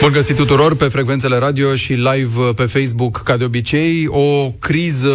Bun găsit tuturor pe frecvențele radio și live pe Facebook, ca de obicei. O criză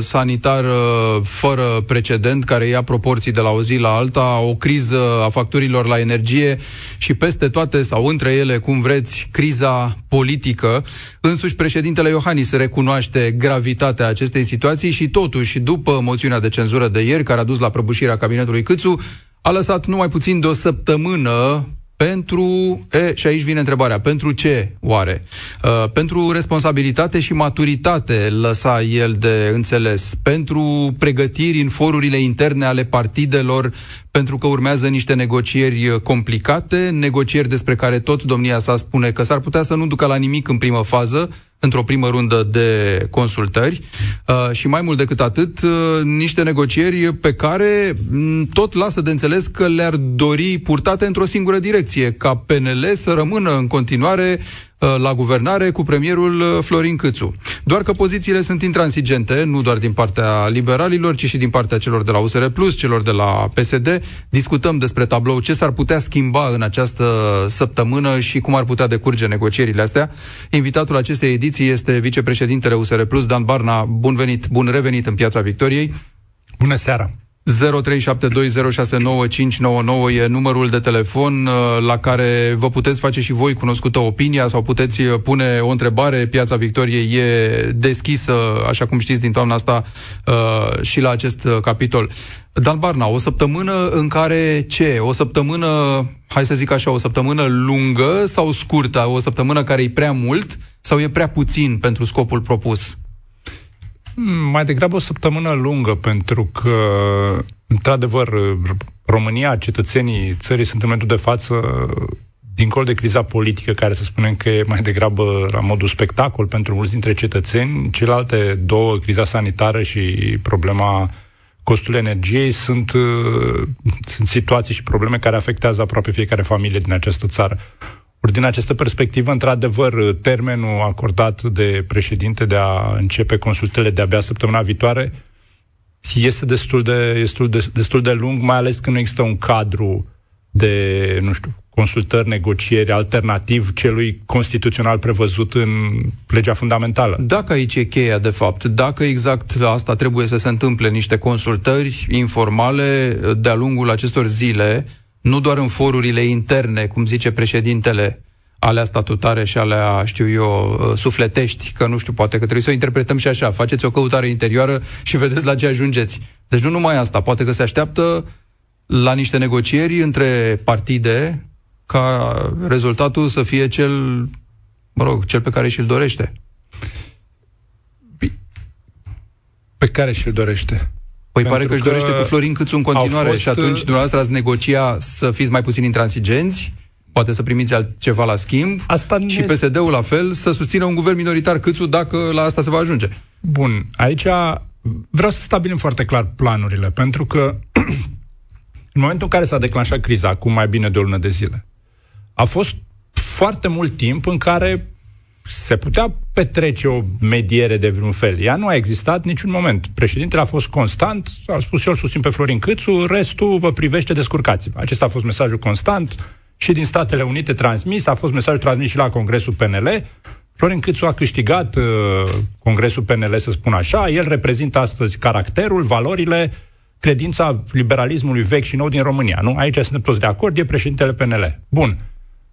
sanitară fără precedent, care ia proporții de la o zi la alta, o criză a facturilor la energie și peste toate, sau între ele, cum vreți, criza politică. Însuși, președintele Iohannis recunoaște gravitatea acestei situații și totuși, după moțiunea de cenzură de ieri, care a dus la prăbușirea cabinetului Câțu, a lăsat numai puțin de o săptămână pentru, e, și aici vine întrebarea, pentru ce oare? Uh, pentru responsabilitate și maturitate lăsa el de înțeles, pentru pregătiri în forurile interne ale partidelor, pentru că urmează niște negocieri complicate, negocieri despre care tot domnia sa spune că s-ar putea să nu ducă la nimic în primă fază, într-o primă rundă de consultări. Uh, și mai mult decât atât, uh, niște negocieri pe care m- mm, tot lasă de înțeles că le-ar dori purtate într-o singură direcție, ca PNL să rămână în continuare Uh, la guvernare cu premierul uh, Florin Câțu. Doar că pozițiile sunt intransigente, nu doar din partea liberalilor, ci și din partea celor de la USR Plus, celor de la PSD. Discutăm despre tablou ce s-ar putea schimba în această săptămână și cum ar putea decurge negocierile astea. Invitatul acestei ediții este vicepreședintele USR Plus, Dan Barna. Bun venit, bun revenit în Piața Victoriei. Bună seara! 0372069599 e numărul de telefon uh, la care vă puteți face și voi cunoscută opinia sau puteți uh, pune o întrebare. Piața Victoriei e deschisă, așa cum știți, din toamna asta uh, și la acest capitol. Dan Barna, o săptămână în care ce? O săptămână, hai să zic așa, o săptămână lungă sau scurtă? O săptămână care e prea mult sau e prea puțin pentru scopul propus? Hmm, mai degrabă o săptămână lungă, pentru că, într-adevăr, România, cetățenii țării sunt în momentul de față dincolo de criza politică, care să spunem că e mai degrabă la modul spectacol pentru mulți dintre cetățeni, celelalte două, criza sanitară și problema costul energiei, sunt, sunt situații și probleme care afectează aproape fiecare familie din această țară. Ori din această perspectivă, într-adevăr, termenul acordat de președinte de a începe consultele de-abia săptămâna viitoare este destul de, destul de, destul de lung, mai ales când nu există un cadru de, nu știu, consultări, negocieri alternativ celui constituțional prevăzut în legea fundamentală. Dacă aici e cheia, de fapt, dacă exact asta trebuie să se întâmple, niște consultări informale de-a lungul acestor zile, nu doar în forurile interne, cum zice președintele, alea statutare și alea, știu eu, uh, sufletești, că nu știu, poate că trebuie să o interpretăm și așa. Faceți o căutare interioară și vedeți la ce ajungeți. Deci nu numai asta, poate că se așteaptă la niște negocieri între partide ca rezultatul să fie cel, mă rog, cel pe care și-l dorește. Pe care și-l dorește? Păi pare că își dorește cu Florin Câțu în continuare fost... și atunci uh, dumneavoastră ați negocia să fiți mai puțin intransigenți, poate să primiți altceva la schimb? Asta și este... PSD-ul la fel să susțină un guvern minoritar Câțu dacă la asta se va ajunge. Bun, aici vreau să stabilim foarte clar planurile, pentru că în momentul în care s-a declanșat criza, acum mai bine de o lună de zile, a fost foarte mult timp în care se putea petrece o mediere de vreun fel. Ea nu a existat niciun moment. Președintele a fost constant, a spus eu îl susțin pe Florin Câțu, restul vă privește, descurcați Acesta a fost mesajul constant și din Statele Unite transmis, a fost mesajul transmis și la Congresul PNL. Florin Câțu a câștigat uh, Congresul PNL, să spun așa, el reprezintă astăzi caracterul, valorile, credința liberalismului vechi și nou din România. Nu? Aici suntem toți de acord, e președintele PNL. Bun.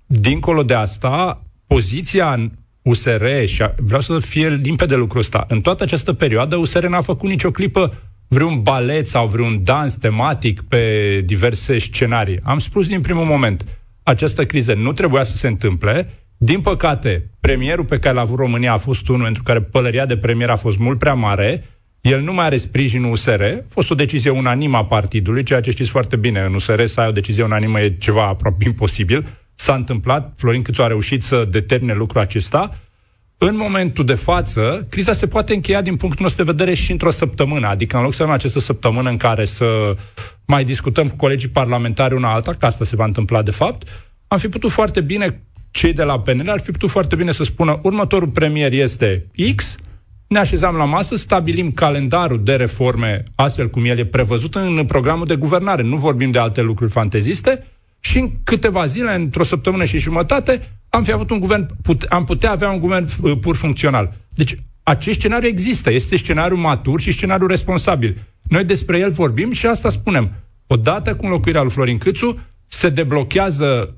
Dincolo de asta, poziția USR, și vreau să fie limpede lucrul ăsta, în toată această perioadă USR n-a făcut nicio clipă vreun balet sau vreun dans tematic pe diverse scenarii. Am spus din primul moment, această criză nu trebuia să se întâmple. Din păcate, premierul pe care l-a avut România a fost unul pentru care pălăria de premier a fost mult prea mare, el nu mai are sprijinul USR, a fost o decizie unanimă a partidului, ceea ce știți foarte bine, în USR să ai o decizie unanimă e ceva aproape imposibil, s-a întâmplat, Florin Câțu a reușit să determine lucrul acesta. În momentul de față, criza se poate încheia din punctul nostru de vedere și într-o săptămână, adică în loc să avem această săptămână în care să mai discutăm cu colegii parlamentari una alta, că asta se va întâmpla de fapt, am fi putut foarte bine, cei de la PNL ar fi putut foarte bine să spună următorul premier este X, ne așezam la masă, stabilim calendarul de reforme astfel cum el e prevăzut în programul de guvernare. Nu vorbim de alte lucruri fanteziste și în câteva zile, într-o săptămână și jumătate, am fi avut un guvern, put, am putea avea un guvern uh, pur funcțional. Deci, acest scenariu există. Este scenariu matur și scenariu responsabil. Noi despre el vorbim și asta spunem. Odată cu înlocuirea lui Florin Câțu, se deblochează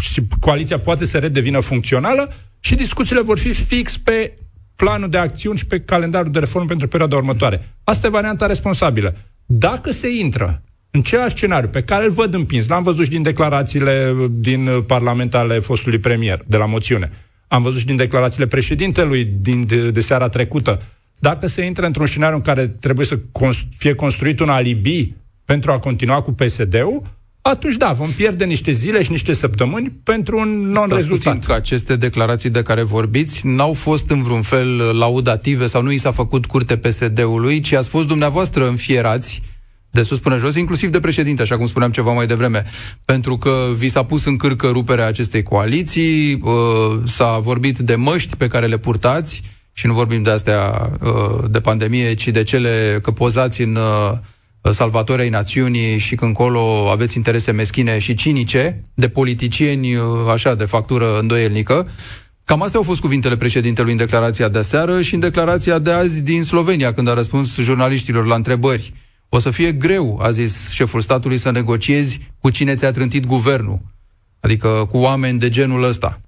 și coaliția poate să redevină funcțională și discuțiile vor fi fix pe planul de acțiuni și pe calendarul de reformă pentru perioada următoare. Asta e varianta responsabilă. Dacă se intră în același scenariu pe care îl văd împins, l-am văzut și din declarațiile din Parlament ale fostului premier, de la moțiune, am văzut și din declarațiile președintelui din, de, de seara trecută, dacă se intră într-un scenariu în care trebuie să fie construit un alibi pentru a continua cu PSD-ul, atunci da, vom pierde niște zile și niște săptămâni pentru un non-rezultat. că aceste declarații de care vorbiți n-au fost în vreun fel laudative sau nu i s-a făcut curte PSD-ului, ci ați fost dumneavoastră înfierați de sus până jos, inclusiv de președinte, așa cum spuneam ceva mai devreme, pentru că vi s-a pus în cârcă ruperea acestei coaliții, uh, s-a vorbit de măști pe care le purtați, și nu vorbim de astea uh, de pandemie, ci de cele că pozați în uh, salvatorii națiunii și când încolo aveți interese meschine și cinice, de politicieni așa, de factură îndoielnică. Cam astea au fost cuvintele președintelui în declarația de seară și în declarația de azi din Slovenia, când a răspuns jurnaliștilor la întrebări. O să fie greu, a zis șeful statului, să negociezi cu cine ți-a trântit guvernul. Adică cu oameni de genul ăsta.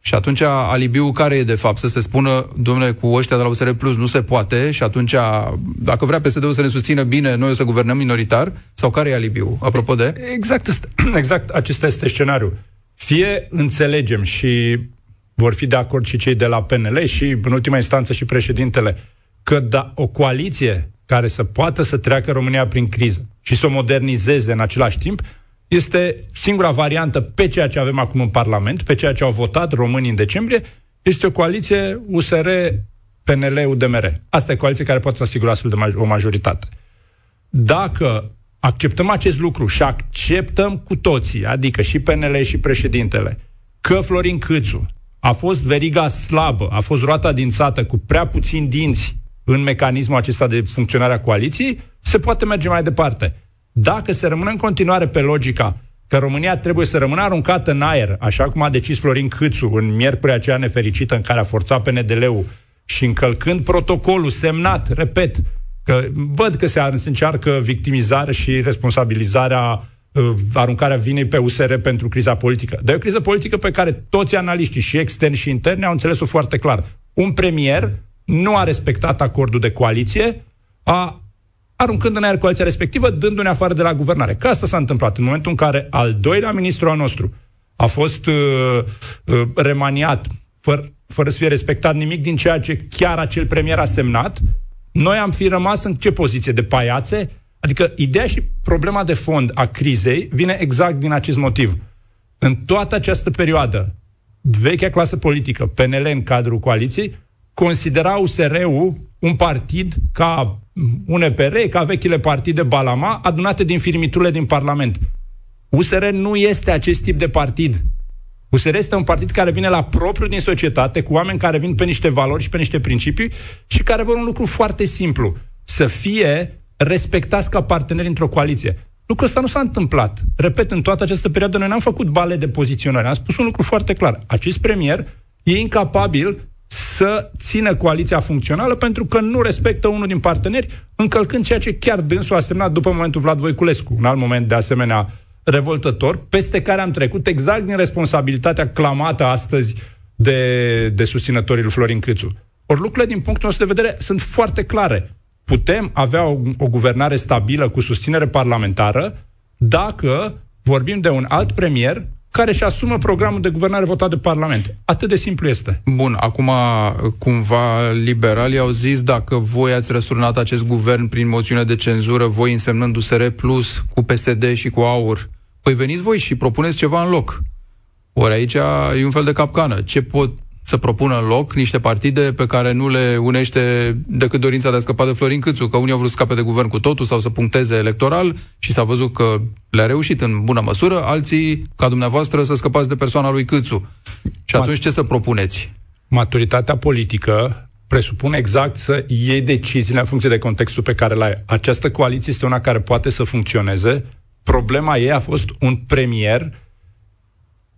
Și atunci alibiul care e de fapt? Să se spună, domnule, cu ăștia de la USR Plus nu se poate și atunci, dacă vrea PSD-ul să ne susțină bine, noi o să guvernăm minoritar? Sau care e alibiul? Apropo de? Exact, exact acesta este scenariul. Fie înțelegem și vor fi de acord și cei de la PNL și, în ultima instanță, și președintele, că da, o coaliție care să poată să treacă România prin criză și să o modernizeze în același timp, este singura variantă pe ceea ce avem acum în Parlament, pe ceea ce au votat românii în decembrie, este o coaliție USR, PNL, UDMR. Asta e coaliție care poate să asigure astfel de o majoritate. Dacă acceptăm acest lucru și acceptăm cu toții, adică și PNL și președintele, că Florin Câțu a fost veriga slabă, a fost roata din sată cu prea puțini dinți în mecanismul acesta de funcționare a coaliției, se poate merge mai departe. Dacă se rămâne în continuare pe logica că România trebuie să rămână aruncată în aer, așa cum a decis Florin Câțu în miercuri aceea nefericită în care a forțat PNDL-ul și încălcând protocolul semnat, repet, că văd că se încearcă victimizarea și responsabilizarea uh, aruncarea vinei pe USR pentru criza politică. Dar e o criză politică pe care toți analiștii, și externi și interni, au înțeles-o foarte clar. Un premier nu a respectat acordul de coaliție, a aruncând în aer coaliția respectivă, dându-ne afară de la guvernare. Că asta s-a întâmplat în momentul în care al doilea ministru al nostru a fost uh, uh, remaniat fără, fără să fie respectat nimic din ceea ce chiar acel premier a semnat, noi am fi rămas în ce poziție? De paiațe? Adică ideea și problema de fond a crizei vine exact din acest motiv. În toată această perioadă, vechea clasă politică, PNL în cadrul coaliției, considera USR-ul un partid ca UNPR, ca vechile partide Balama, adunate din firmiturile din Parlament. USR nu este acest tip de partid. USR este un partid care vine la propriu din societate, cu oameni care vin pe niște valori și pe niște principii și care vor un lucru foarte simplu. Să fie respectați ca parteneri într-o coaliție. Lucrul ăsta nu s-a întâmplat. Repet, în toată această perioadă noi n-am făcut bale de poziționare. Am spus un lucru foarte clar. Acest premier e incapabil să țină coaliția funcțională pentru că nu respectă unul din parteneri, încălcând ceea ce chiar dânsul a semnat după momentul Vlad Voiculescu, un alt moment de asemenea revoltător, peste care am trecut exact din responsabilitatea clamată astăzi de, de susținătorii lui Florin Câțu. Ori lucrurile, din punctul nostru de vedere, sunt foarte clare. Putem avea o, o guvernare stabilă cu susținere parlamentară dacă vorbim de un alt premier care își asumă programul de guvernare votat de Parlament. Atât de simplu este. Bun, acum cumva liberalii au zis dacă voi ați răsturnat acest guvern prin moțiune de cenzură, voi însemnând USR Plus cu PSD și cu AUR, păi veniți voi și propuneți ceva în loc. Ori aici e un fel de capcană. Ce pot să propună în loc niște partide pe care nu le unește decât dorința de a scăpa de Florin Câțu, că unii au vrut să scape de guvern cu totul sau să puncteze electoral și s-a văzut că le-a reușit în bună măsură, alții, ca dumneavoastră, să scăpați de persoana lui Câțu. Și atunci ce să propuneți? Maturitatea politică presupune exact să iei deciziile în funcție de contextul pe care l-ai. Această coaliție este una care poate să funcționeze. Problema ei a fost un premier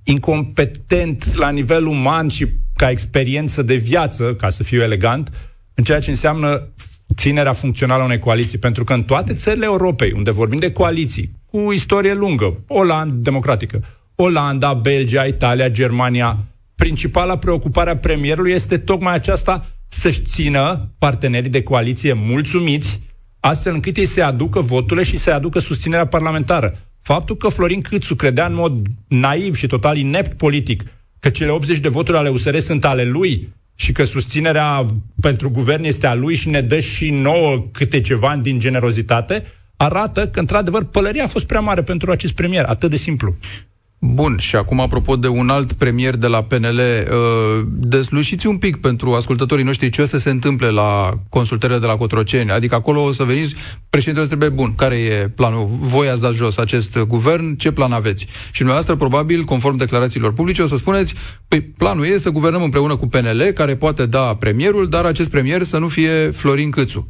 incompetent la nivel uman și ca experiență de viață, ca să fiu elegant, în ceea ce înseamnă ținerea funcțională a unei coaliții. Pentru că în toate țările Europei, unde vorbim de coaliții, cu istorie lungă, Olanda democratică, Olanda, Belgia, Italia, Germania, principala preocupare a premierului este tocmai aceasta să-și țină partenerii de coaliție mulțumiți, astfel încât ei să aducă voturile și să aducă susținerea parlamentară. Faptul că Florin Câțu credea în mod naiv și total inept politic că cele 80 de voturi ale USR sunt ale lui și că susținerea pentru guvern este a lui și ne dă și nouă câte ceva din generozitate, arată că, într-adevăr, pălăria a fost prea mare pentru acest premier. Atât de simplu. Bun, și acum apropo de un alt premier de la PNL, uh, deslușiți un pic pentru ascultătorii noștri ce o să se întâmple la consultările de la Cotroceni. Adică acolo o să veniți, președintele trebuie bun, care e planul? Voi ați dat jos acest guvern, ce plan aveți? Și dumneavoastră, probabil, conform declarațiilor publice, o să spuneți, păi planul e să guvernăm împreună cu PNL, care poate da premierul, dar acest premier să nu fie Florin Câțu.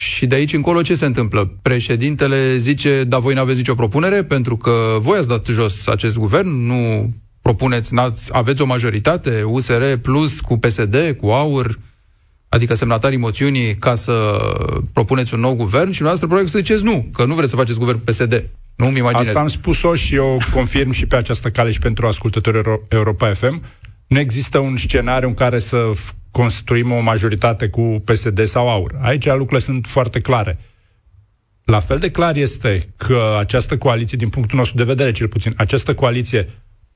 Și de aici încolo ce se întâmplă? Președintele zice, da, voi n-aveți nicio propunere, pentru că voi ați dat jos acest guvern, nu propuneți, n-ați, aveți o majoritate, USR plus cu PSD, cu AUR, adică semnatarii moțiunii ca să propuneți un nou guvern și dumneavoastră probabil să ziceți nu, că nu vreți să faceți guvern cu PSD. Nu-mi imaginez. Asta am spus-o și eu confirm și pe această cale și pentru ascultătorii Europa FM. Nu există un scenariu în care să constituim o majoritate cu PSD sau AUR. Aici lucrurile sunt foarte clare. La fel de clar este că această coaliție, din punctul nostru de vedere cel puțin, această coaliție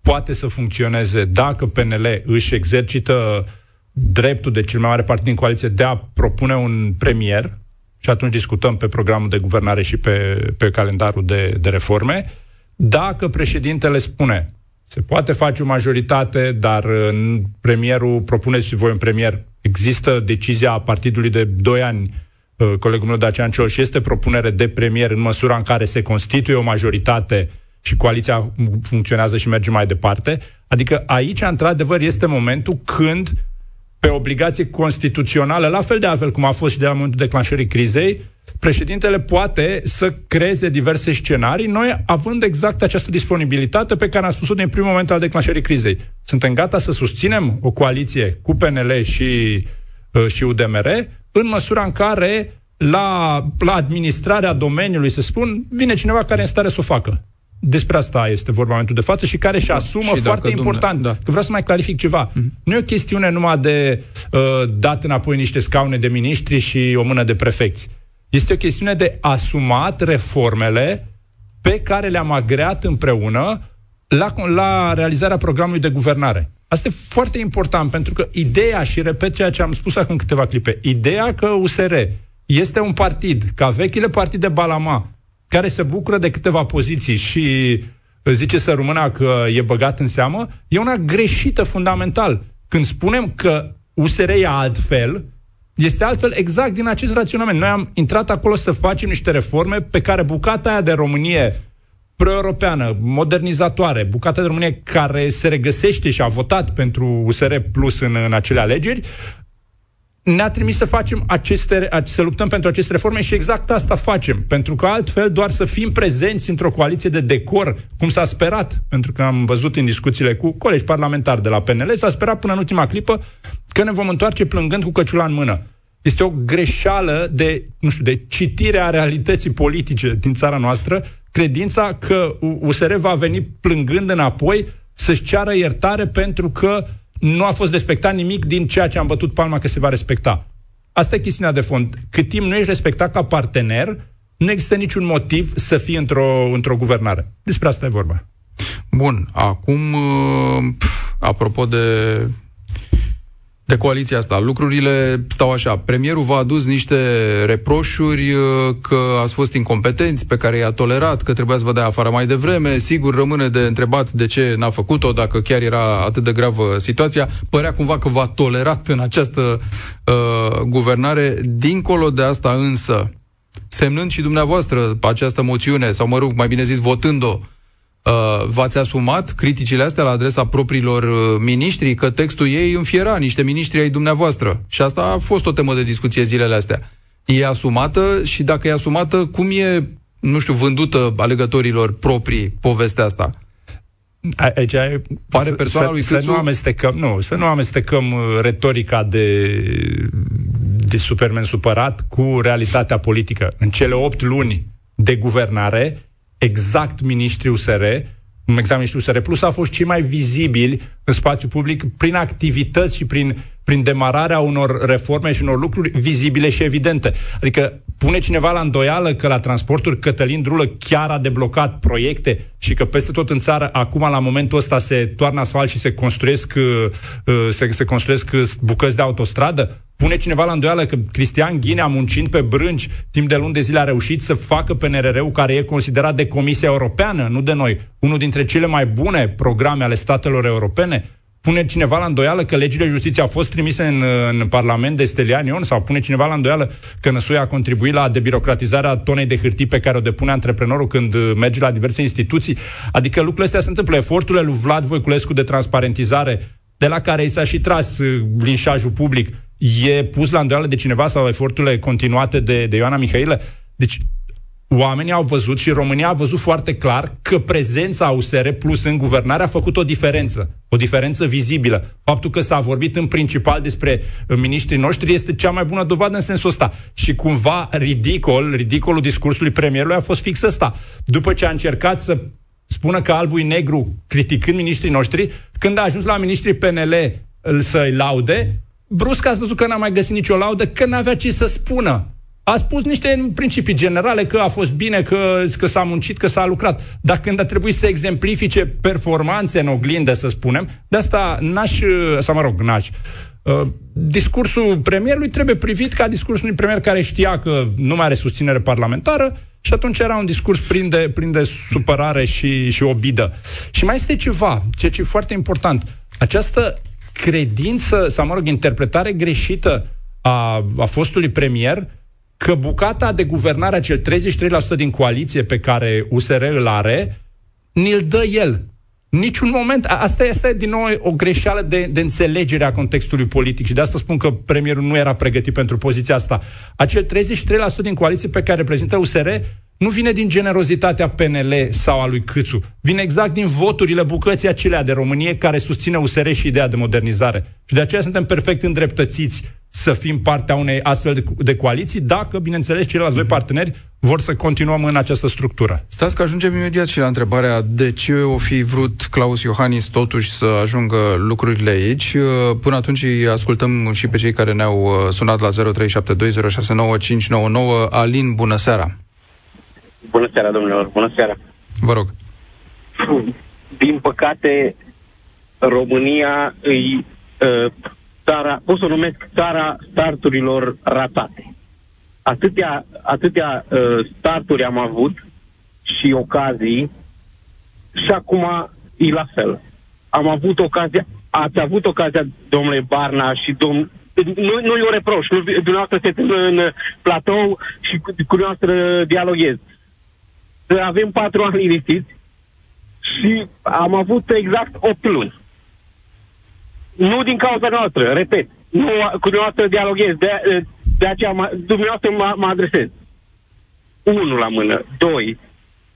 poate să funcționeze dacă PNL își exercită dreptul de cel mai mare partid din coaliție de a propune un premier și atunci discutăm pe programul de guvernare și pe, pe calendarul de, de reforme. Dacă președintele spune se poate face o majoritate, dar în premierul, propuneți și voi un premier, există decizia a partidului de 2 ani, uh, colegul meu Dacian Cioloș, este propunere de premier în măsura în care se constituie o majoritate și coaliția funcționează și merge mai departe. Adică aici, într-adevăr, este momentul când, pe obligație constituțională, la fel de altfel cum a fost și de la momentul declanșării crizei, președintele poate să creeze diverse scenarii, noi având exact această disponibilitate pe care am spus-o din primul moment al declanșării crizei. Suntem gata să susținem o coaliție cu PNL și, uh, și UDMR în măsura în care la, la administrarea domeniului, să spun, vine cineva care e în stare să o facă. Despre asta este vorba în momentul de față și care își da, asumă și foarte dumne, important. Da. Că vreau să mai clarific ceva. Mm-hmm. Nu e o chestiune numai de uh, dat înapoi niște scaune de miniștri și o mână de prefecți. Este o chestiune de asumat reformele pe care le-am agreat împreună la, la realizarea programului de guvernare. Asta e foarte important, pentru că ideea, și repet ceea ce am spus acum câteva clipe, ideea că USR este un partid, ca vechile partide Balama, care se bucură de câteva poziții și zice să rămână că e băgat în seamă, e una greșită fundamental. Când spunem că USR e altfel, este altfel exact din acest raționament. Noi am intrat acolo să facem niște reforme pe care bucata aia de Românie pro-europeană, modernizatoare, bucata de Românie care se regăsește și a votat pentru USR Plus în, în acele alegeri, ne-a trimis să facem aceste, să luptăm pentru aceste reforme și exact asta facem. Pentru că altfel doar să fim prezenți într-o coaliție de decor, cum s-a sperat, pentru că am văzut în discuțiile cu colegi parlamentari de la PNL, s-a sperat până în ultima clipă că ne vom întoarce plângând cu căciula în mână. Este o greșeală de, nu știu, de citire a realității politice din țara noastră, credința că USR va veni plângând înapoi să-și ceară iertare pentru că nu a fost respectat nimic din ceea ce am bătut palma că se va respecta. Asta e chestiunea de fond. Cât timp nu ești respectat ca partener, nu există niciun motiv să fii într-o, într-o guvernare. Despre asta e vorba. Bun, acum, uh, apropo de de coaliția asta. Lucrurile stau așa. Premierul v-a adus niște reproșuri uh, că ați fost incompetenți, pe care i-a tolerat, că trebuia să vă dea afară mai devreme. Sigur, rămâne de întrebat de ce n-a făcut-o, dacă chiar era atât de gravă situația. Părea cumva că v-a tolerat în această uh, guvernare. Dincolo de asta însă, semnând și dumneavoastră această moțiune, sau mă rog, mai bine zis, votând-o, Uh, v-ați asumat criticile astea la adresa propriilor uh, miniștri, că textul ei înfiera niște miniștri ai dumneavoastră. Și asta a fost o temă de discuție zilele astea. E asumată și dacă e asumată, cum e, nu știu, vândută alegătorilor proprii povestea asta? Aici Pare persoana lui să, să nu amestecăm, nu, să nu amestecăm uh, retorica de, de supermen supărat cu realitatea politică. În cele opt luni de guvernare, exact ministrii USR, exact ministrii USR Plus, au fost cei mai vizibili în spațiu public prin activități și prin, prin demararea unor reforme și unor lucruri vizibile și evidente. Adică pune cineva la îndoială că la transporturi Cătălin Drulă chiar a deblocat proiecte și că peste tot în țară acum la momentul ăsta se toarnă asfalt și se construiesc, uh, uh, se, se construiesc bucăți de autostradă? Pune cineva la îndoială că Cristian Ghinea, muncind pe brânci timp de luni de zile, a reușit să facă PNRR-ul, care e considerat de Comisia Europeană, nu de noi, unul dintre cele mai bune programe ale statelor europene? Pune cineva la îndoială că legile justiției au fost trimise în, în Parlament de Stelian Ion sau pune cineva la îndoială că Năsuia a contribuit la debirocratizarea tonei de hârtii pe care o depune antreprenorul când merge la diverse instituții? Adică lucrurile astea se întâmplă. Eforturile lui Vlad Voiculescu de transparentizare de la care i s-a și tras uh, linșajul public, e pus la îndoială de cineva sau eforturile continuate de, de Ioana Mihailă? Deci, oamenii au văzut și România a văzut foarte clar că prezența USR Plus în guvernare a făcut o diferență, o diferență vizibilă. Faptul că s-a vorbit în principal despre uh, miniștrii noștri este cea mai bună dovadă în sensul ăsta. Și cumva ridicol, ridicolul discursului premierului a fost fix ăsta. După ce a încercat să spună că albul e negru criticând miniștrii noștri, când a ajuns la miniștrii PNL să-i laude, brusc ați văzut că n-a mai găsit nicio laudă, că n-avea ce să spună. A spus niște principii generale, că a fost bine, că, că s-a muncit, că s-a lucrat. Dar când a trebuit să exemplifice performanțe în oglindă, să spunem, de asta n-aș, sau mă rog, n-aș, Uh, discursul premierului trebuie privit ca discursul unui premier care știa că nu mai are susținere parlamentară și atunci era un discurs plin de, plin de supărare și, și obidă. Și mai este ceva, ceea ce e foarte important. Această credință, sau mă rog, interpretare greșită a, a fostului premier că bucata de guvernare, acel 33% din coaliție pe care USR îl are, ni-l dă el. Niciun moment. Asta, asta e din nou o greșeală de, de înțelegere a contextului politic și de asta spun că premierul nu era pregătit pentru poziția asta. Acel 33% din coaliție pe care reprezintă USR nu vine din generozitatea PNL sau a lui Câțu. Vine exact din voturile bucății acelea de Românie care susține USR și ideea de modernizare. Și de aceea suntem perfect îndreptățiți să fim partea unei astfel de, de coaliții, dacă, bineînțeles, ceilalți doi parteneri vor să continuăm în această structură. Stați că ajungem imediat și la întrebarea de ce o fi vrut Claus Iohannis totuși să ajungă lucrurile aici. Până atunci îi ascultăm și pe cei care ne-au uh, sunat la 0372069599. Alin, bună seara! Bună seara, domnilor! Bună seara! Vă rog! Din păcate, România îi uh, țara, pot să o numesc țara starturilor ratate. Atâtea, atâtea uh, starturi am avut și ocazii și acum e la fel. Am avut ocazia, ați avut ocazia, domnule Barna și domn, nu, nu i o reproș, nu, dumneavoastră se în platou și cu, cu dumneavoastră dialoghez. Avem patru ani liniștiți și am avut exact opt luni nu din cauza noastră, repet. Nu cu dumneavoastră dialoghez, de, de aceea mă, dumneavoastră mă, mă adresez. Unu la mână. Doi.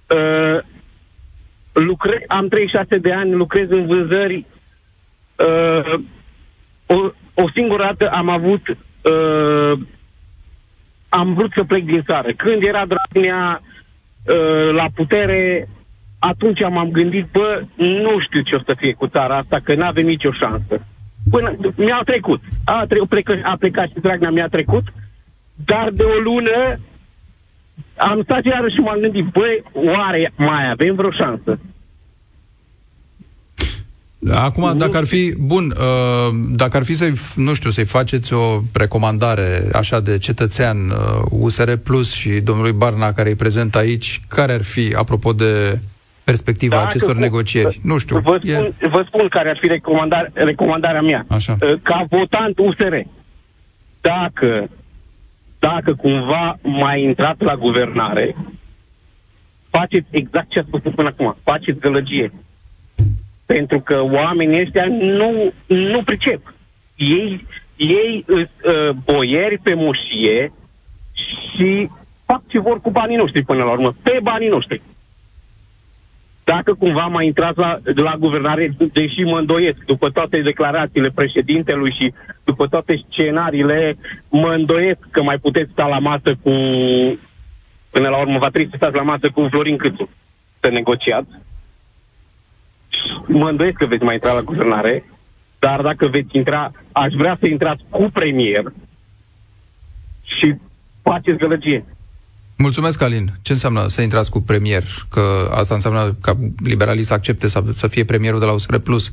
Uh, lucre, am 36 de ani, lucrez în vânzări. Uh, o, o singură dată am avut uh, am vrut să plec din țară. Când era Dragnea uh, la putere, atunci m-am gândit, bă, nu știu ce o să fie cu țara asta, că n-avem nicio șansă. Până mi-a trecut. A, tre- plecă, a plecat și Dragnea mi-a trecut, dar de o lună am stat iarăși și m-am gândit, băi, oare mai avem vreo șansă? Acum, dacă ar fi, bun, uh, dacă ar fi să-i, nu știu, să-i faceți o recomandare așa de cetățean USR Plus și domnului Barna care îi prezent aici, care ar fi, apropo de perspectiva Dacă acestor cu, negocieri? Nu știu. Vă spun, e... vă spun care ar fi recomandare, recomandarea mea. Așa. Uh, ca votant USR, dacă, dacă cumva mai intrat la guvernare, faceți exact ce a spus până acum. Faceți gălăgie. Pentru că oamenii ăștia nu, nu pricep. Ei, ei uh, boieri pe mușie și fac ce vor cu banii noștri până la urmă, pe banii noștri. Dacă cumva mai intrați la, la guvernare, deși mă îndoiesc, după toate declarațiile președintelui și după toate scenariile, mă îndoiesc că mai puteți sta la masă cu, până la urmă va trebui să stați la masă cu Florin Câțu să negociați. Mă îndoiesc că veți mai intra la guvernare, dar dacă veți intra, aș vrea să intrați cu premier și faceți gălăgie. Mulțumesc, Alin. Ce înseamnă să intrați cu premier? Că asta înseamnă ca liberalii să accepte să, să fie premierul de la USR Plus,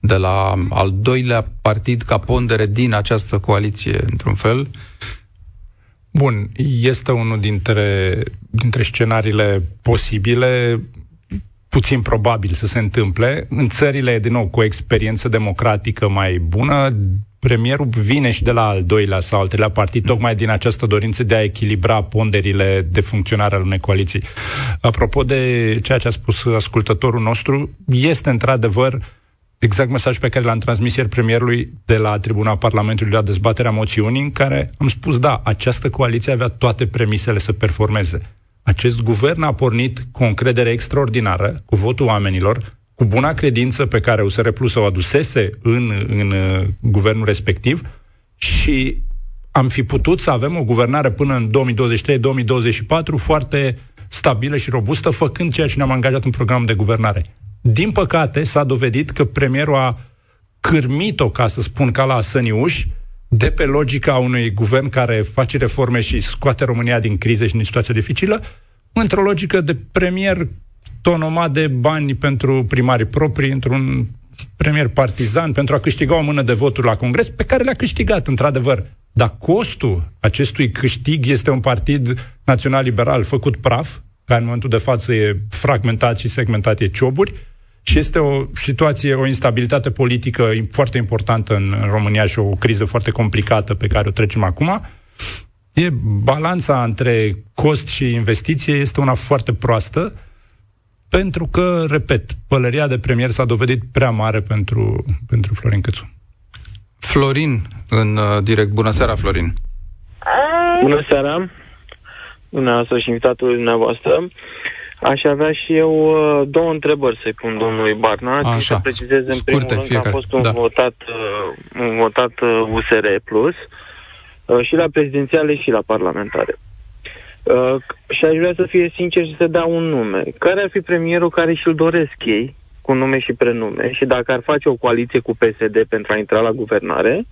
de la al doilea partid ca pondere din această coaliție, într-un fel. Bun, este unul dintre, dintre scenariile posibile, puțin probabil să se întâmple. În țările, din nou, cu o experiență democratică mai bună, premierul vine și de la al doilea sau al treilea partid, tocmai din această dorință de a echilibra ponderile de funcționare al unei coaliții. Apropo de ceea ce a spus ascultătorul nostru, este într-adevăr exact mesajul pe care l-am transmis ieri premierului de la tribuna Parlamentului la dezbaterea moțiunii, în care am spus, da, această coaliție avea toate premisele să performeze. Acest guvern a pornit cu o încredere extraordinară, cu votul oamenilor, cu buna credință pe care USR Plus o adusese în, în uh, guvernul respectiv și am fi putut să avem o guvernare până în 2023-2024 foarte stabilă și robustă, făcând ceea ce ne-am angajat în programul de guvernare. Din păcate, s-a dovedit că premierul a cârmit-o, ca să spun, ca la săniuși, de pe logica unui guvern care face reforme și scoate România din crize și din situație dificilă, într-o logică de premier tonomat de bani pentru primarii proprii, într-un premier partizan, pentru a câștiga o mână de voturi la Congres, pe care le-a câștigat, într-adevăr. Dar costul acestui câștig este un partid național-liberal făcut praf, care în momentul de față e fragmentat și segmentat, e cioburi, și este o situație, o instabilitate politică foarte importantă în, în România și o criză foarte complicată pe care o trecem acum. E balanța între cost și investiție este una foarte proastă pentru că, repet, pălăria de premier s-a dovedit prea mare pentru, pentru Florin Cățu. Florin, în uh, direct. Bună seara, Florin! Bună seara! Dumneavoastră și invitatul dumneavoastră. Aș avea și eu uh, două întrebări să-i pun domnului Barna. Așa, să precizez în primul scurte, rând fiecare. că am fost un Da. votat, uh, un votat uh, USR Plus uh, și la prezidențiale și la parlamentare. Uh, și aș vrea să fie sincer și să dea un nume. Care ar fi premierul care și-l doresc ei, cu nume și prenume, și dacă ar face o coaliție cu PSD pentru a intra la guvernare?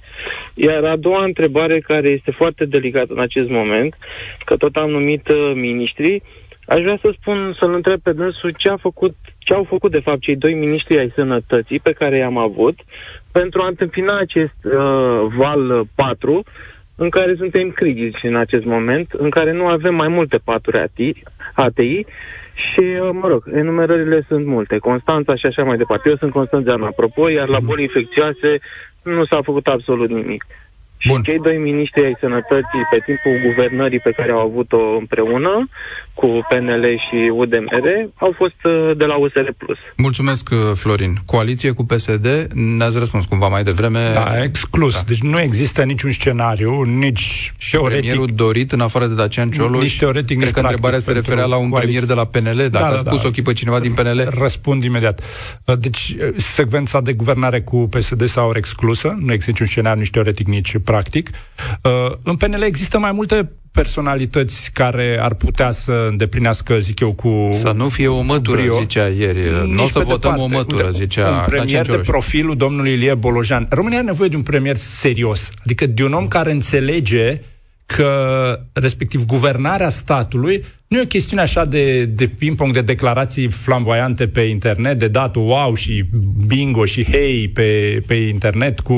Iar a doua întrebare, care este foarte delicată în acest moment, că tot am numit uh, miniștrii, aș vrea să spun, să-l întreb pe dânsul ce, a făcut, ce au făcut de fapt cei doi miniștri ai sănătății pe care i-am avut pentru a întâmpina acest uh, val uh, 4 în care suntem critici în acest moment, în care nu avem mai multe paturi ATI, ATI și, uh, mă rog, enumerările sunt multe. Constanța și așa mai departe. Eu sunt constanțean, apropo, iar la boli infecțioase nu s-a făcut absolut nimic. Și Bun. cei doi miniștri ai sănătății pe timpul guvernării pe care au avut-o împreună cu PNL și UDMR au fost uh, de la USR+. Mulțumesc, uh, Florin. Coaliție cu PSD, ne-ați răspuns cumva mai devreme. Da, exclus. Da. Da. Deci nu există niciun scenariu, nici Și teoretic. premierul dorit, în afară de Dacian Cioloș, Nici teoretic, cred nici că întrebarea practic se referea la pentru un coaliție. premier de la PNL, dacă Da, a da, spus da. ochii pe cineva din PNL. Răspund imediat. Deci, secvența de guvernare cu PSD s-a exclusă, nu există niciun scenariu, nici teoretic, nici practic. În PNL există mai multe personalități care ar putea să îndeplinească, zic eu, cu... Să nu fie o mătură, brio. zicea ieri. Nici Nu o să pe votăm departe. o mătură, Uite, zicea Un Dacian premier de Cioloș. profilul domnului Ilie Bolojan. România are nevoie de un premier serios, adică de un om care înțelege că, respectiv, guvernarea statului nu e o chestiune așa de, de ping-pong, de declarații flamboiante pe internet, de dat wow și bingo și hei pe, pe internet cu,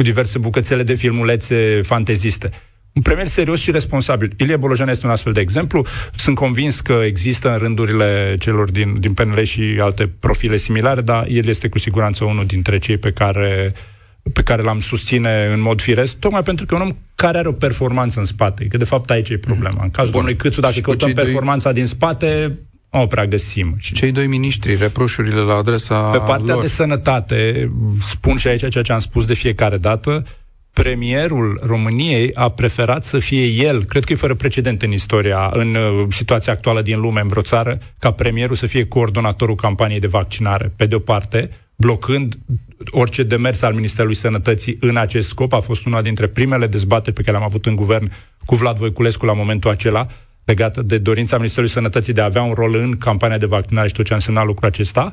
cu diverse bucățele de filmulețe fanteziste. Un premier serios și responsabil. Ilie Bolojan este un astfel de exemplu. Sunt convins că există în rândurile celor din, din PNL și alte profile similare, dar el este cu siguranță unul dintre cei pe care pe care l-am susține în mod firesc, tocmai pentru că e un om care are o performanță în spate, că de fapt aici e problema. În cazul Bun. domnului Câțu, dacă Și cu căutăm cei doi- performanța din spate, nu o prea găsim. Cei doi miniștri, reproșurile la adresa Pe partea lor. de sănătate, spun și aici ceea ce am spus de fiecare dată, premierul României a preferat să fie el, cred că e fără precedent în istoria, în uh, situația actuală din lume, în vreo țară, ca premierul să fie coordonatorul campaniei de vaccinare. Pe de o parte, blocând orice demers al Ministerului Sănătății în acest scop, a fost una dintre primele dezbateri pe care le-am avut în guvern cu Vlad Voiculescu la momentul acela, legată de dorința Ministerului Sănătății de a avea un rol în campania de vaccinare și tot ce a însemnat lucrul acesta.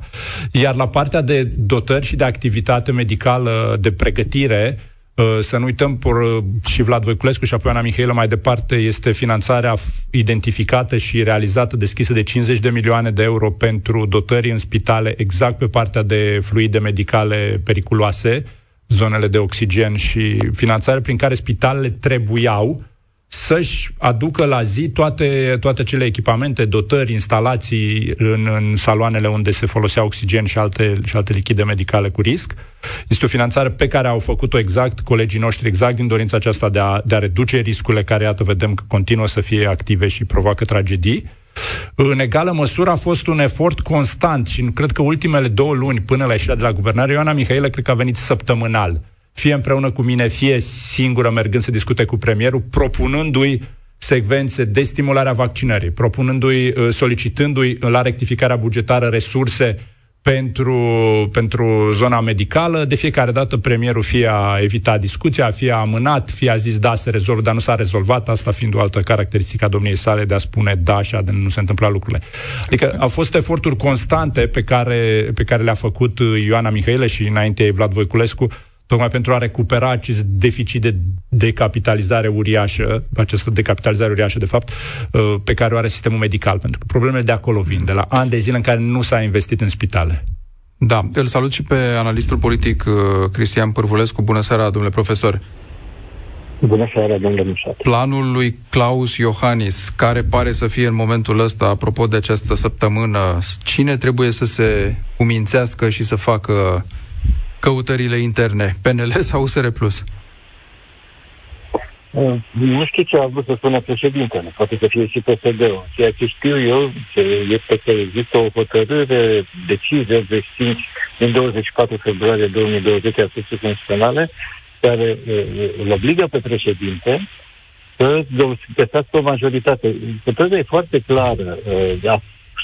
Iar la partea de dotări și de activitate medicală de pregătire, Uh, să nu uităm, por, uh, și Vlad Voiculescu și apoi Ana Mihailă mai departe, este finanțarea identificată și realizată, deschisă de 50 de milioane de euro pentru dotări în spitale, exact pe partea de fluide medicale periculoase, zonele de oxigen și finanțare prin care spitalele trebuiau să-și aducă la zi toate, toate cele echipamente, dotări, instalații în, în saloanele unde se folosea oxigen și alte, și alte lichide medicale cu risc. Este o finanțare pe care au făcut-o exact colegii noștri, exact din dorința aceasta de a, de a reduce riscurile care, iată, vedem că continuă să fie active și provoacă tragedii. În egală măsură a fost un efort constant și cred că ultimele două luni până la ieșirea de la guvernare, Ioana Mihailă cred că a venit săptămânal fie împreună cu mine, fie singură mergând să discute cu premierul, propunându-i secvențe de stimulare a vaccinării, propunându-i, uh, solicitându-i la rectificarea bugetară resurse pentru, pentru zona medicală. De fiecare dată premierul fie a evitat discuția, fie a amânat, fie a zis da, se rezolvă, dar nu s-a rezolvat, asta fiind o altă caracteristică a domniei sale de a spune da și a de nu se întâmpla lucrurile. Adică au fost eforturi constante pe care, pe care le-a făcut Ioana Mihaile și înainte Vlad Voiculescu tocmai pentru a recupera acest deficit de decapitalizare uriașă, această decapitalizare uriașă, de fapt, uh, pe care o are sistemul medical. Pentru că problemele de acolo vin, de la ani de zile în care nu s-a investit în spitale. Da, îl salut și pe analistul politic uh, Cristian Pârvulescu. Bună seara, domnule profesor. Bună seara, domnule Mușat. Planul lui Claus Iohannis, care pare să fie în momentul ăsta, apropo de această săptămână, cine trebuie să se umințească și să facă căutările interne, PNL sau USR+. Uh, nu știu ce a vrut să spună președintele, poate să fie și PSD-ul. Ceea ce știu eu este că există o hotărâre, decizie de 5 din 24 februarie 2020 a Curții Constituționale, care uh, îl obligă pe președinte să găsească o majoritate. Hotărârea e foarte clară. Uh,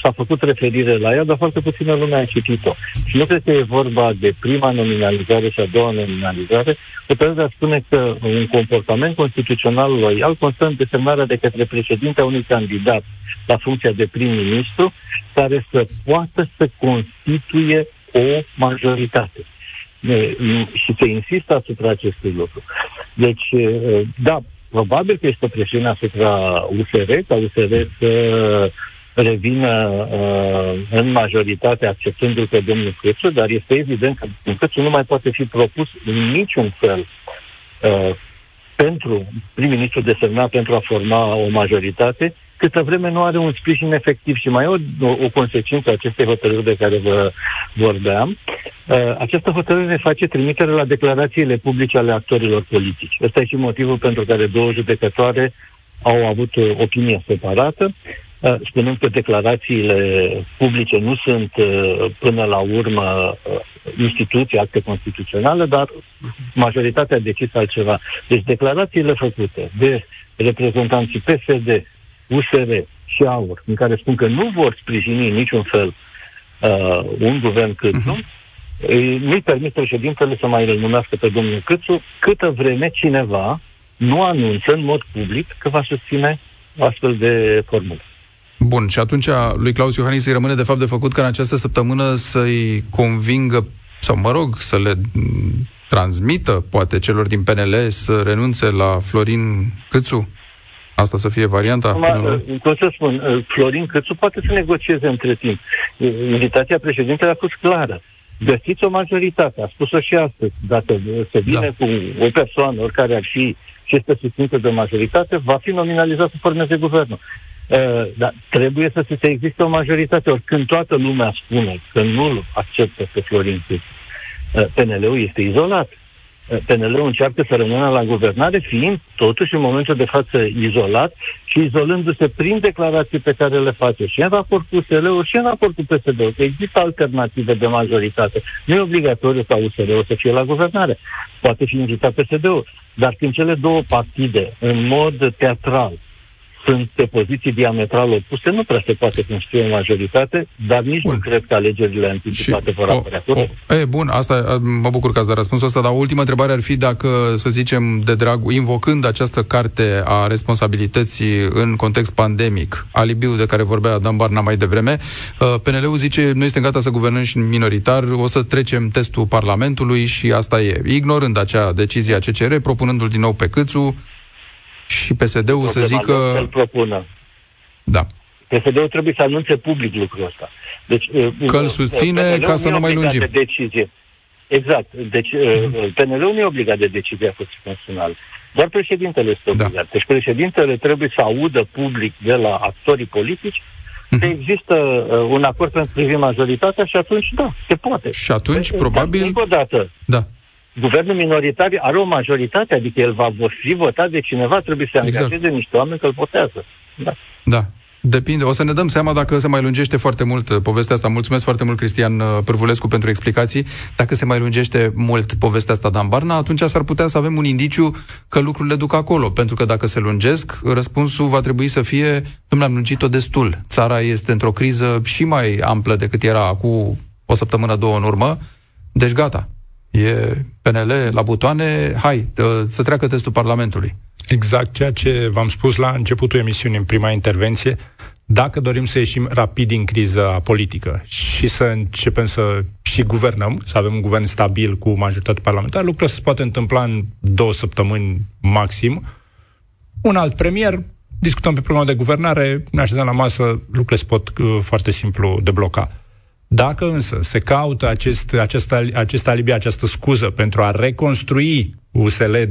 s-a făcut referire la ea, dar foarte puțină lume a citit-o. Și nu cred că e vorba de prima nominalizare și a doua nominalizare. Puterea spune că un comportament constituțional loial constă în desemnarea de către președinte a unui candidat la funcția de prim-ministru care să poată să constituie o majoritate. Și se insistă asupra acestui lucru. Deci, da, probabil că este o presiune asupra USR, ca USR să revină uh, în majoritate acceptându-l pe domnul Câțu, dar este evident că domnul Câțu nu mai poate fi propus în niciun fel uh, pentru prim-ministru desemnat pentru a forma o majoritate, câtă vreme nu are un sprijin efectiv. Și mai e o, o, o consecință a acestei hotărâri de care vă vorbeam. Uh, această hotărâre face trimitere la declarațiile publice ale actorilor politici. Ăsta e și motivul pentru care două judecătoare au avut uh, opinie separată. Uh, spunând că declarațiile publice nu sunt uh, până la urmă uh, instituții, acte constituționale, dar majoritatea a decis altceva. Deci declarațiile făcute de reprezentanții PSD, USR și AUR, în care spun că nu vor sprijini niciun fel uh, un guvern Câțu, uh-huh. nu-i permit președintele să mai îl numească pe domnul Câțu, câtă vreme cineva nu anunță în mod public că va susține astfel de formulă. Bun, și atunci lui Claus Iohannis îi rămâne de fapt de făcut ca în această săptămână să-i convingă, sau mă rog, să le transmită, poate, celor din PNL să renunțe la Florin Câțu? Asta să fie varianta? Acum, cum să spun, uh, Florin Câțu poate să negocieze între timp. Uh, invitația președintelui a fost clară. Găsiți o majoritate, a spus-o și astăzi. Dacă se vine da. cu o persoană, oricare ar fi, și este susținută de majoritate, va fi nominalizat să formeze guvernul. Uh, dar trebuie să se existe o majoritate. Ori când toată lumea spune că nu acceptă pe Florin Câțu, uh, PNL-ul este izolat. PNL-ul încearcă să rămână la guvernare, fiind totuși în momentul de față izolat și izolându-se prin declarații pe care le face și în raport cu USL-ul și în raport cu PSD-ul. Există alternative de majoritate. Nu e obligatoriu ca USL-ul să fie la guvernare. Poate fi invitat PSD-ul. Dar când cele două partide, în mod teatral, sunt pe poziții diametral opuse, nu prea se poate construi o majoritate, dar nici bun. nu cred că alegerile anticipate vor apărea. E, bun, asta, mă bucur că ați dat răspunsul ăsta, dar ultima întrebare ar fi dacă, să zicem, de drag, invocând această carte a responsabilității în context pandemic, alibiul de care vorbea Dan Barna mai devreme, uh, PNL-ul zice, noi suntem gata să guvernăm și minoritar, o să trecem testul Parlamentului și asta e. Ignorând acea decizie a CCR, propunându-l din nou pe Câțu, și PSD-ul să zică... Să-l propună. Da. PSD-ul trebuie să anunțe public lucrul ăsta. Deci, uh, că îl susține ca să nu mai lungim. De decizie. Exact. Deci mm-hmm. PNL-ul nu e obligat de decizia Curții Constituționale. Doar președintele este da. obligat. Da. Deci președintele trebuie să audă public de la actorii politici mm-hmm. că există uh, un acord pentru privind majoritatea și atunci, da, se poate. Și atunci, de, probabil... Încă o dată, da guvernul minoritar are o majoritate, adică el va fi votat de cineva, trebuie să exact. angajeze niște oameni că îl votează. Da. Da. Depinde. O să ne dăm seama dacă se mai lungește foarte mult uh, povestea asta. Mulțumesc foarte mult, Cristian uh, Pârvulescu, pentru explicații. Dacă se mai lungește mult povestea asta Dan Barna, atunci s-ar putea să avem un indiciu că lucrurile duc acolo. Pentru că dacă se lungesc, răspunsul va trebui să fie, domnule, am lungit-o destul. Țara este într-o criză și mai amplă decât era acum o săptămână, două în urmă. Deci gata, e PNL la butoane, hai, să treacă testul Parlamentului. Exact ceea ce v-am spus la începutul emisiunii, în prima intervenție, dacă dorim să ieșim rapid din criza politică și să începem să și guvernăm, să avem un guvern stabil cu majoritate parlamentară, lucrurile se poate întâmpla în două săptămâni maxim. Un alt premier, discutăm pe problema de guvernare, ne așezăm la masă, lucrurile se pot uh, foarte simplu debloca. Dacă însă se caută acest, acest, acest alibi, această scuză pentru a reconstrui USL 2.0,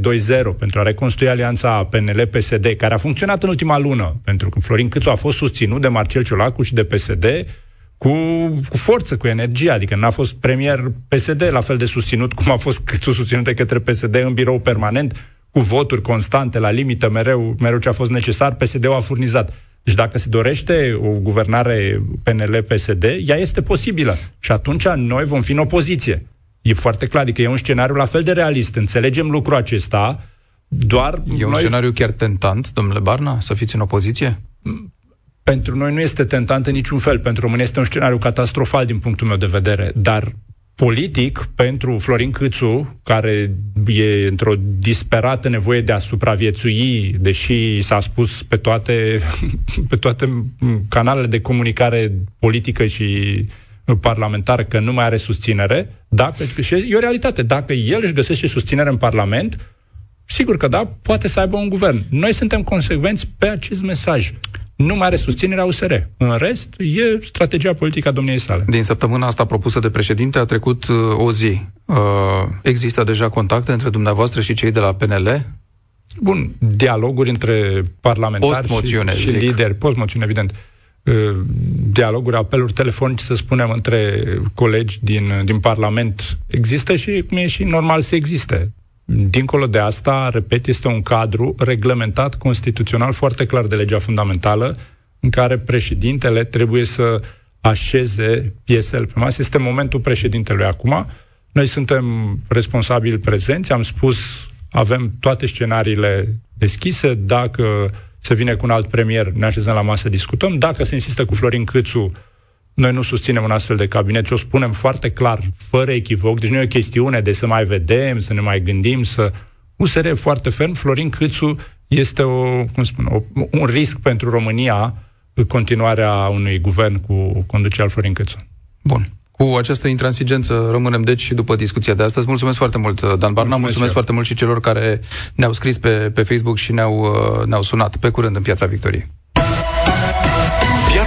pentru a reconstrui alianța PNL-PSD, care a funcționat în ultima lună, pentru că Florin Câțu a fost susținut de Marcel Ciolacu și de PSD cu, cu forță, cu energie, adică n-a fost premier PSD la fel de susținut cum a fost Câțu susținut de către PSD în birou permanent, cu voturi constante, la limită, mereu, mereu ce a fost necesar, PSD-ul a furnizat. Deci dacă se dorește o guvernare PNL-PSD, ea este posibilă. Și atunci noi vom fi în opoziție. E foarte clar, adică e un scenariu la fel de realist. Înțelegem lucrul acesta, doar... E un noi... scenariu chiar tentant, domnule Barna, să fiți în opoziție? Pentru noi nu este tentant în niciun fel. Pentru România este un scenariu catastrofal din punctul meu de vedere. Dar politic pentru Florin Câțu, care e într-o disperată nevoie de a supraviețui, deși s-a spus pe toate, pe toate canalele de comunicare politică și parlamentară că nu mai are susținere, dacă, și e o realitate. Dacă el își găsește susținere în Parlament, sigur că da, poate să aibă un guvern. Noi suntem consecvenți pe acest mesaj nu mai are susținerea USR. În rest, e strategia politică a domniei sale. Din săptămâna asta propusă de președinte a trecut uh, o zi. Uh, există deja contacte între dumneavoastră și cei de la PNL? Bun, dialoguri între parlamentari și, și lideri, post-moțiune, evident. Uh, dialoguri, apeluri telefonice, să spunem, între colegi din, din Parlament există și cum e și normal să existe. Dincolo de asta, repet, este un cadru reglementat constituțional foarte clar de legea fundamentală, în care președintele trebuie să așeze piesele pe masă. Este momentul președintelui acum. Noi suntem responsabili prezenți, am spus, avem toate scenariile deschise. Dacă se vine cu un alt premier, ne așezăm la masă, discutăm. Dacă se insistă cu Florin Câțu, noi nu susținem un astfel de cabinet și o spunem foarte clar, fără echivoc, deci nu e o chestiune de să mai vedem, să ne mai gândim, să... USR e foarte ferm, Florin Câțu este o, cum spun, o, un risc pentru România continuarea unui guvern cu conducerea Florin Câțu. Bun. Cu această intransigență rămânem deci și după discuția de astăzi. Mulțumesc foarte mult, Dan Barna, mulțumesc, mulțumesc foarte mult și celor care ne-au scris pe, pe Facebook și ne-au, uh, ne-au sunat pe curând în Piața Victoriei.